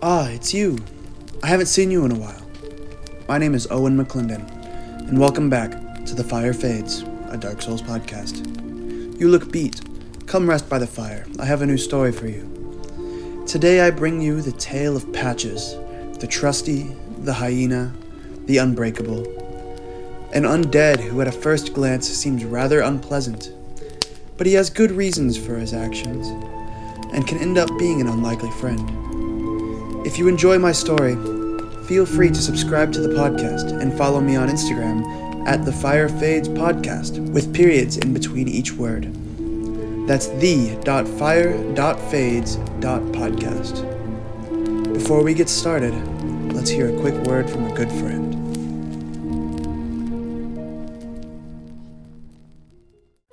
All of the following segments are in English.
Ah, it's you. I haven't seen you in a while. My name is Owen McClendon, and welcome back to The Fire Fades, a Dark Souls podcast. You look beat. Come rest by the fire. I have a new story for you. Today I bring you the tale of Patches, the trusty, the hyena, the unbreakable. An undead who at a first glance seems rather unpleasant, but he has good reasons for his actions, and can end up being an unlikely friend. If you enjoy my story, feel free to subscribe to the podcast and follow me on Instagram at the Fire Fades Podcast with periods in between each word. That's the.fire.fades.podcast. Before we get started, let's hear a quick word from a good friend.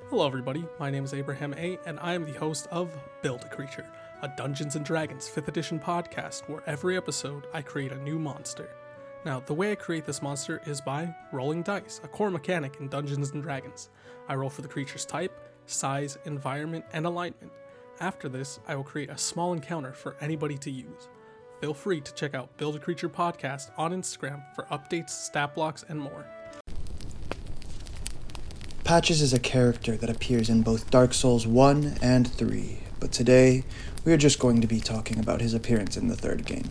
Hello, everybody. My name is Abraham A., and I am the host of Build a Creature, a Dungeons and Dragons 5th edition podcast where every episode I create a new monster. Now, the way I create this monster is by rolling dice, a core mechanic in Dungeons and Dragons. I roll for the creature's type, size, environment, and alignment. After this, I will create a small encounter for anybody to use. Feel free to check out Build a Creature podcast on Instagram for updates, stat blocks, and more. Patches is a character that appears in both Dark Souls 1 and 3, but today we are just going to be talking about his appearance in the third game.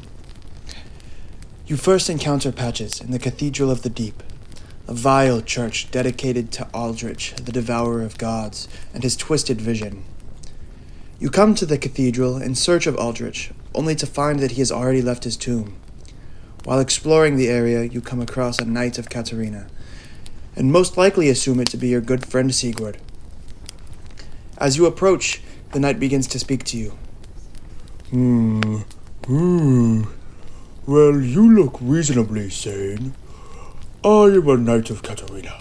You first encounter Patches in the Cathedral of the Deep, a vile church dedicated to Aldrich, the devourer of gods, and his twisted vision. You come to the cathedral in search of Aldrich, only to find that he has already left his tomb. While exploring the area, you come across a Knight of Catarina, and most likely assume it to be your good friend Siegward. As you approach, the knight begins to speak to you. Hmm. Hmm. Well, you look reasonably sane. I am a knight of Catarina.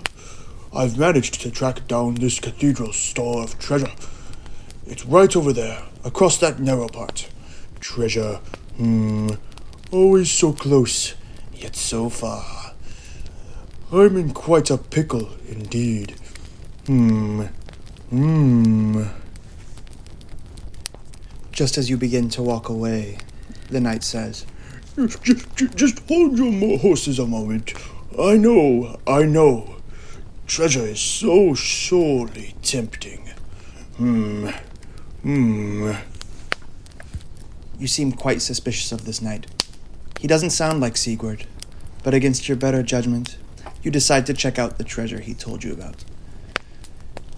I've managed to track down this cathedral's store of treasure. It's right over there, across that narrow part. Treasure, hmm, always so close, yet so far. I'm in quite a pickle, indeed. Hmm, hmm. Just as you begin to walk away, the knight says, Just, just, just hold your horses a moment. I know, I know. Treasure is so surely tempting. Hmm, hmm. You seem quite suspicious of this knight. He doesn't sound like Siegward, but against your better judgment, you decide to check out the treasure he told you about.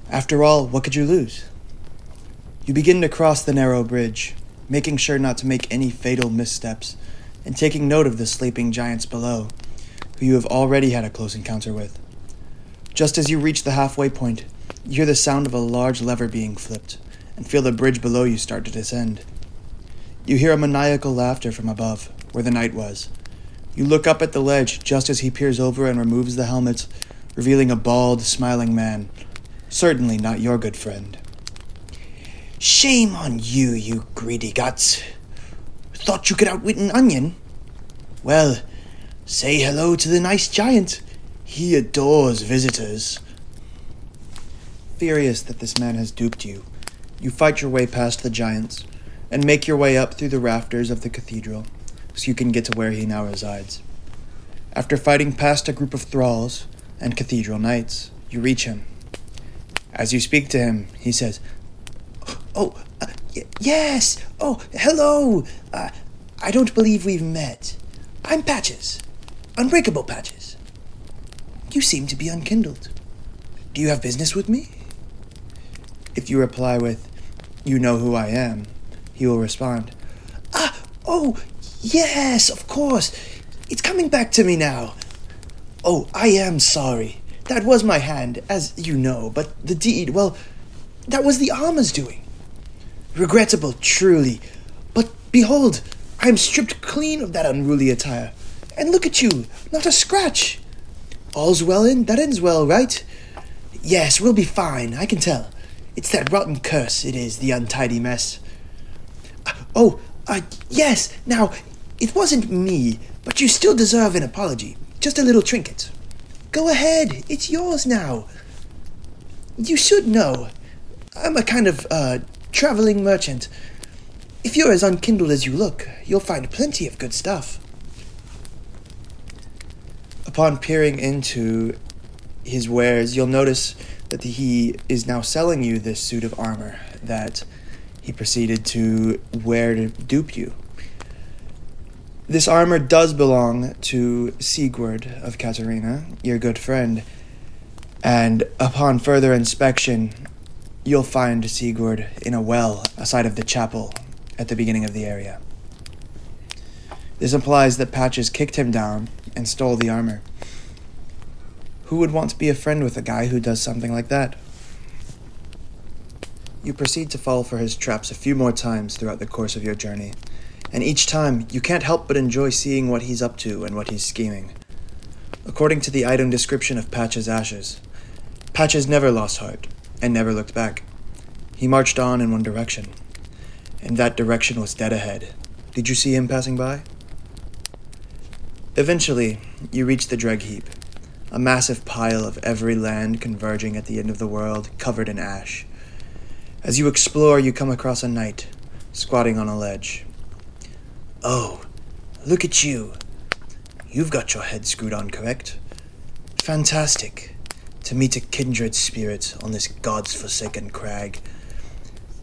After all, what could you lose? You begin to cross the narrow bridge, making sure not to make any fatal missteps, and taking note of the sleeping giants below, who you have already had a close encounter with. Just as you reach the halfway point, you hear the sound of a large lever being flipped, and feel the bridge below you start to descend. You hear a maniacal laughter from above, where the knight was. You look up at the ledge just as he peers over and removes the helmet, revealing a bald, smiling man. Certainly not your good friend. Shame on you, you greedy guts. Thought you could outwit an onion? Well, say hello to the nice giant. He adores visitors. Furious that this man has duped you, you fight your way past the giants and make your way up through the rafters of the cathedral so you can get to where he now resides. After fighting past a group of thralls and cathedral knights, you reach him. As you speak to him, he says, Oh, uh, y- yes. Oh, hello. Uh, I don't believe we've met. I'm Patches. Unbreakable Patches. You seem to be unkindled. Do you have business with me? If you reply with, You know who I am, he will respond, Ah, oh, yes, of course. It's coming back to me now. Oh, I am sorry. That was my hand, as you know, but the deed, well, that was the armor's doing. Regrettable, truly. But behold, I am stripped clean of that unruly attire. And look at you, not a scratch. All's well in that ends well, right? Yes, we'll be fine, I can tell. It's that rotten curse, it is, the untidy mess. Oh, uh, yes, now, it wasn't me, but you still deserve an apology. Just a little trinket. Go ahead, it's yours now. You should know. I'm a kind of, uh, traveling merchant. if you're as unkindled as you look, you'll find plenty of good stuff. Upon peering into his wares, you'll notice that he is now selling you this suit of armor that he proceeded to wear to dupe you. This armor does belong to Siegward of Catarina, your good friend, and upon further inspection, you'll find Siegward in a well aside of the chapel at the beginning of the area. This implies that Patches kicked him down and stole the armor. Who would want to be a friend with a guy who does something like that? You proceed to fall for his traps a few more times throughout the course of your journey, and each time you can't help but enjoy seeing what he's up to and what he's scheming. According to the item description of Patch's Ashes, Patches never lost heart and never looked back. He marched on in one direction, and that direction was dead ahead. Did you see him passing by? Eventually, you reach the Dreg Heap, a massive pile of every land converging at the end of the world, covered in ash. As you explore, you come across a knight, squatting on a ledge. Oh, look at you. You've got your head screwed on, correct? Fantastic. To meet a kindred spirit on this god's forsaken crag.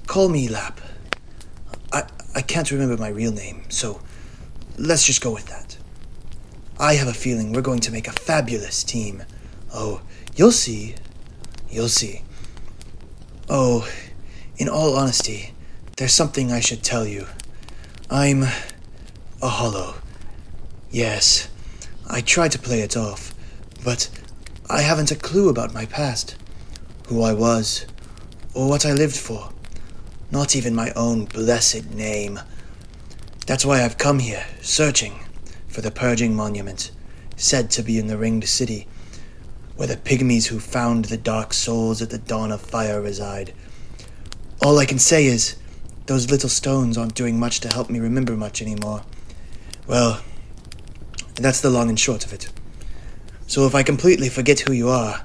Call me Lapp. I, I can't remember my real name, so let's just go with that. I have a feeling we're going to make a fabulous team. Oh, you'll see. You'll see. Oh, in all honesty, there's something I should tell you. I'm a hollow. Yes, I tried to play it off, but I haven't a clue about my past, who I was, or what I lived for. Not even my own blessed name. That's why I've come here, searching for the Purging Monument, said to be in the Ringed City, where the pygmies who found the dark souls at the dawn of fire reside. All I can say is, those little stones aren't doing much to help me remember much anymore. Well, that's the long and short of it. So if I completely forget who you are,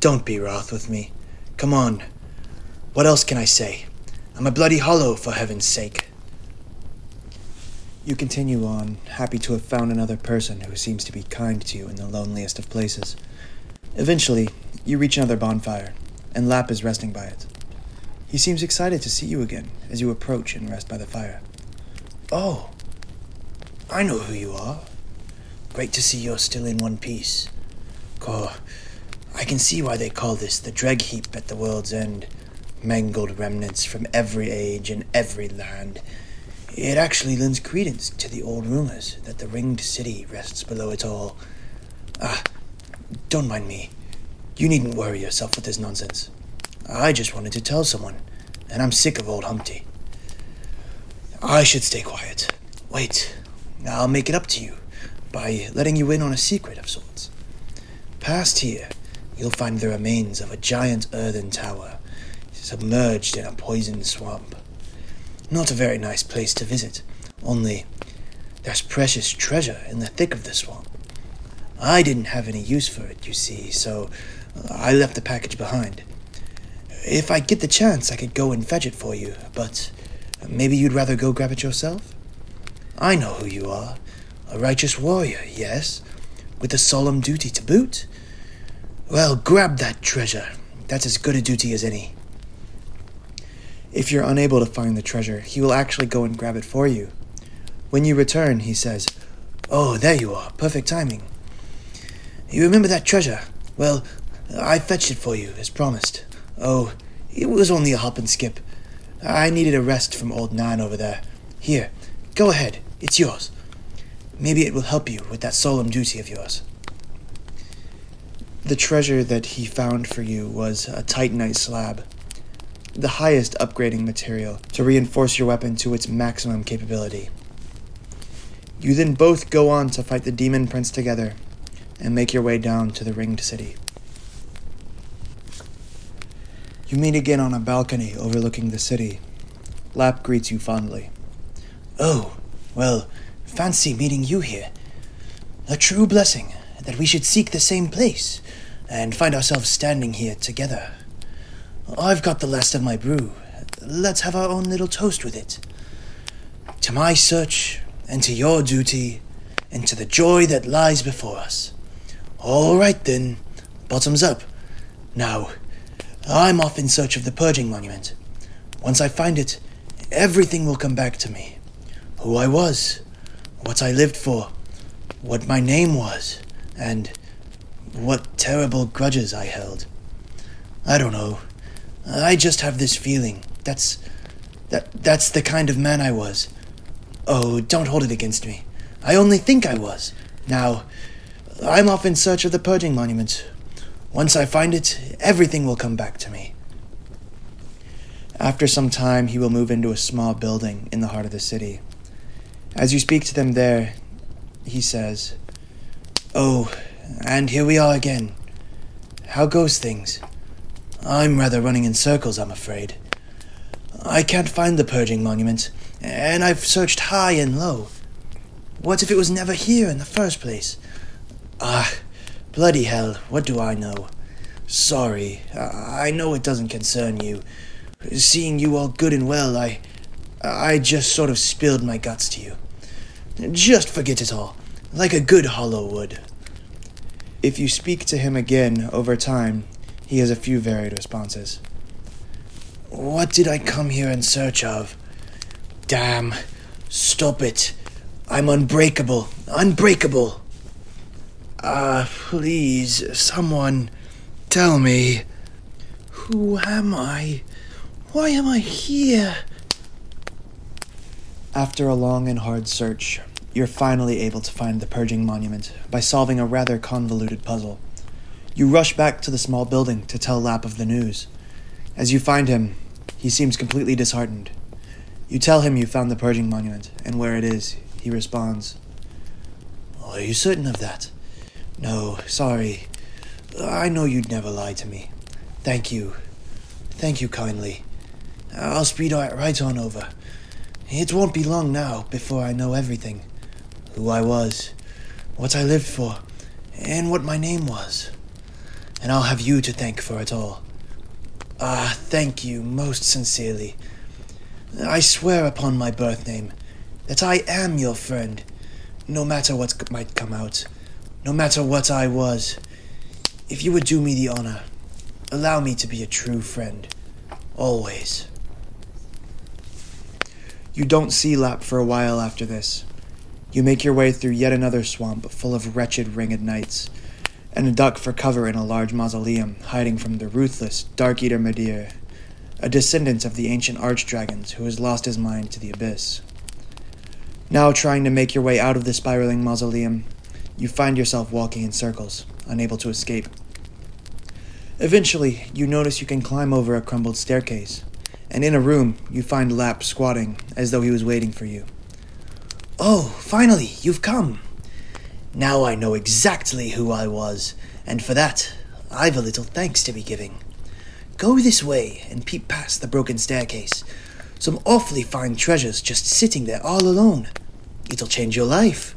don't be wroth with me. Come on. What else can I say? I'm a bloody hollow, for heaven's sake. You continue on, happy to have found another person who seems to be kind to you in the loneliest of places. Eventually, you reach another bonfire, and Lapp is resting by it. He seems excited to see you again as you approach and rest by the fire. Oh, I know who you are. Great to see you're still in one piece. Cor, I can see why they call this the Dreg Heap at the world's end. Mangled remnants from every age and every land. It actually lends credence to the old rumors that the ringed city rests below it all. Ah, don't mind me. You needn't worry yourself with this nonsense. I just wanted to tell someone, and I'm sick of old Humpty. I should stay quiet. Wait, I'll make it up to you by letting you in on a secret of sorts. Past here, you'll find the remains of a giant earthen tower, submerged in a poisoned swamp. Not a very nice place to visit, only there's precious treasure in the thick of the swamp. I didn't have any use for it, you see, so I left the package behind. If I get the chance, I could go and fetch it for you, but maybe you'd rather go grab it yourself? I know who you are. A righteous warrior, yes? With a solemn duty to boot? Well, grab that treasure. That's as good a duty as any. If you're unable to find the treasure, he will actually go and grab it for you. When you return, he says, Oh, there you are. Perfect timing. You remember that treasure? Well, I fetched it for you, as promised. Oh, it was only a hop and skip. I needed a rest from old Nan over there. Here, go ahead. It's yours. Maybe it will help you with that solemn duty of yours. The treasure that he found for you was a titanite slab, the highest upgrading material to reinforce your weapon to its maximum capability. You then both go on to fight the Demon Prince together and make your way down to the Ringed City. You meet again on a balcony overlooking the city. Lapp greets you fondly. Oh, well, fancy meeting you here. A true blessing that we should seek the same place and find ourselves standing here together. I've got the last of my brew. Let's have our own little toast with it. to my search, and to your duty, and to the joy that lies before us. All right then, bottoms up. Now, I'm off in search of the Purging Monument. Once I find it, everything will come back to me. Who I was, what I lived for, what my name was, and what terrible grudges I held. I don't know. I just have this feeling. That's that that's the kind of man I was. Oh, don't hold it against me. I only think I was. Now, I'm off in search of the purging monument. Once I find it, everything will come back to me. After some time, he will move into a small building in the heart of the city. As you speak to them there, he says, Oh, and here we are again. How goes things? I'm rather running in circles, I'm afraid. I can't find the purging monument, and I've searched high and low. What if it was never here in the first place? Ah, bloody hell, what do I know? Sorry, I know it doesn't concern you. Seeing you all good and well, I. I just sort of spilled my guts to you. Just forget it all, like a good hollow would. If you speak to him again over time, he has a few varied responses. What did I come here in search of? Damn. Stop it. I'm unbreakable. Unbreakable. Ah, uh, please, someone, tell me. Who am I? Why am I here? After a long and hard search, you're finally able to find the Purging Monument by solving a rather convoluted puzzle. You rush back to the small building to tell Lapp of the news. As you find him, he seems completely disheartened. You tell him you found the Purging Monument and where it is. He responds, Are you certain of that? No, sorry. I know you'd never lie to me. Thank you. Thank you kindly. I'll speed right on over. It won't be long now before I know everything who I was, what I lived for, and what my name was. And I'll have you to thank for it all. Ah, thank you most sincerely. I swear upon my birth name that I am your friend, no matter what might come out, no matter what I was. If you would do me the honor, allow me to be a true friend, always. You don't see Lapp for a while after this. You make your way through yet another swamp full of wretched ringed knights, and a duck for cover in a large mausoleum hiding from the ruthless Dark Eater Midir, a descendant of the ancient arch dragons who has lost his mind to the abyss. Now, trying to make your way out of the spiraling mausoleum, you find yourself walking in circles, unable to escape. Eventually, you notice you can climb over a crumbled staircase, and in a room, you find Lapp squatting as though he was waiting for you. Oh, finally, you've come. Now I know exactly who I was, and for that, I've a little thanks to be giving. Go this way and peep past the broken staircase. Some awfully fine treasures just sitting there all alone. It'll change your life.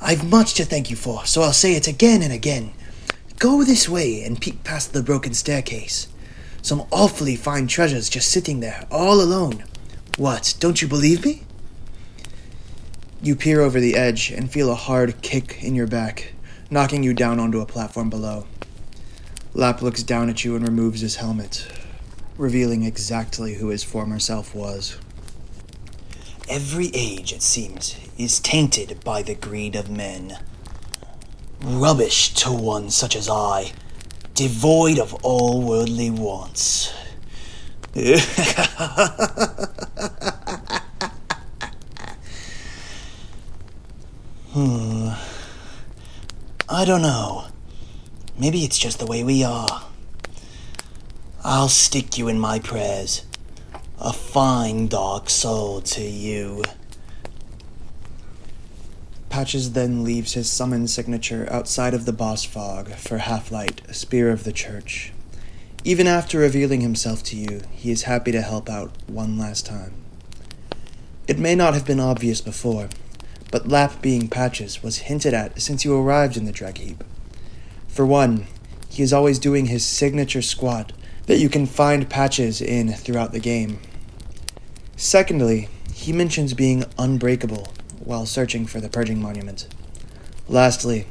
I've much to thank you for, so I'll say it again and again. Go this way and peep past the broken staircase. Some awfully fine treasures just sitting there all alone. What, don't you believe me? You peer over the edge and feel a hard kick in your back, knocking you down onto a platform below. Lapp looks down at you and removes his helmet, revealing exactly who his former self was. Every age, it seems, is tainted by the greed of men. Rubbish to one such as I, devoid of all worldly wants. Hmm. I don't know. Maybe it's just the way we are. I'll stick you in my prayers. A fine dark soul to you. Patches then leaves his summon signature outside of the boss fog for Half-Light, Spear of the Church. Even after revealing himself to you, he is happy to help out one last time. It may not have been obvious before, but Lapp being Patches was hinted at since you arrived in the Dreg Heap. For one, he is always doing his signature squat that you can find Patches in throughout the game. Secondly, He mentions being unbreakable while searching for the purging monument. Lastly,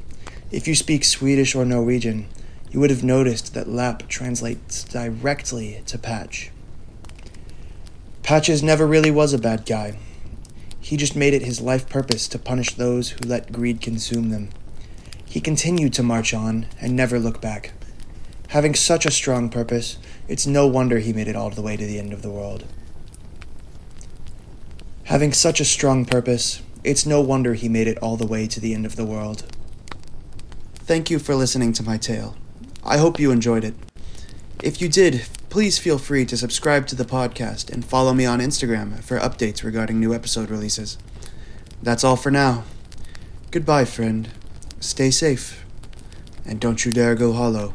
if you speak Swedish or Norwegian, you would have noticed that Lapp translates directly to Patch. Patches never really was a bad guy. He just made it his life purpose to punish those who let greed consume them. He continued to march on and never look back. Having such a strong purpose, it's no wonder he made it all the way to the end of the world. Having such a strong purpose, it's no wonder he made it all the way to the end of the world. Thank you for listening to my tale. I hope you enjoyed it. If you did, please feel free to subscribe to the podcast and follow me on Instagram for updates regarding new episode releases. That's all for now. Goodbye, friend. Stay safe. And don't you dare go hollow.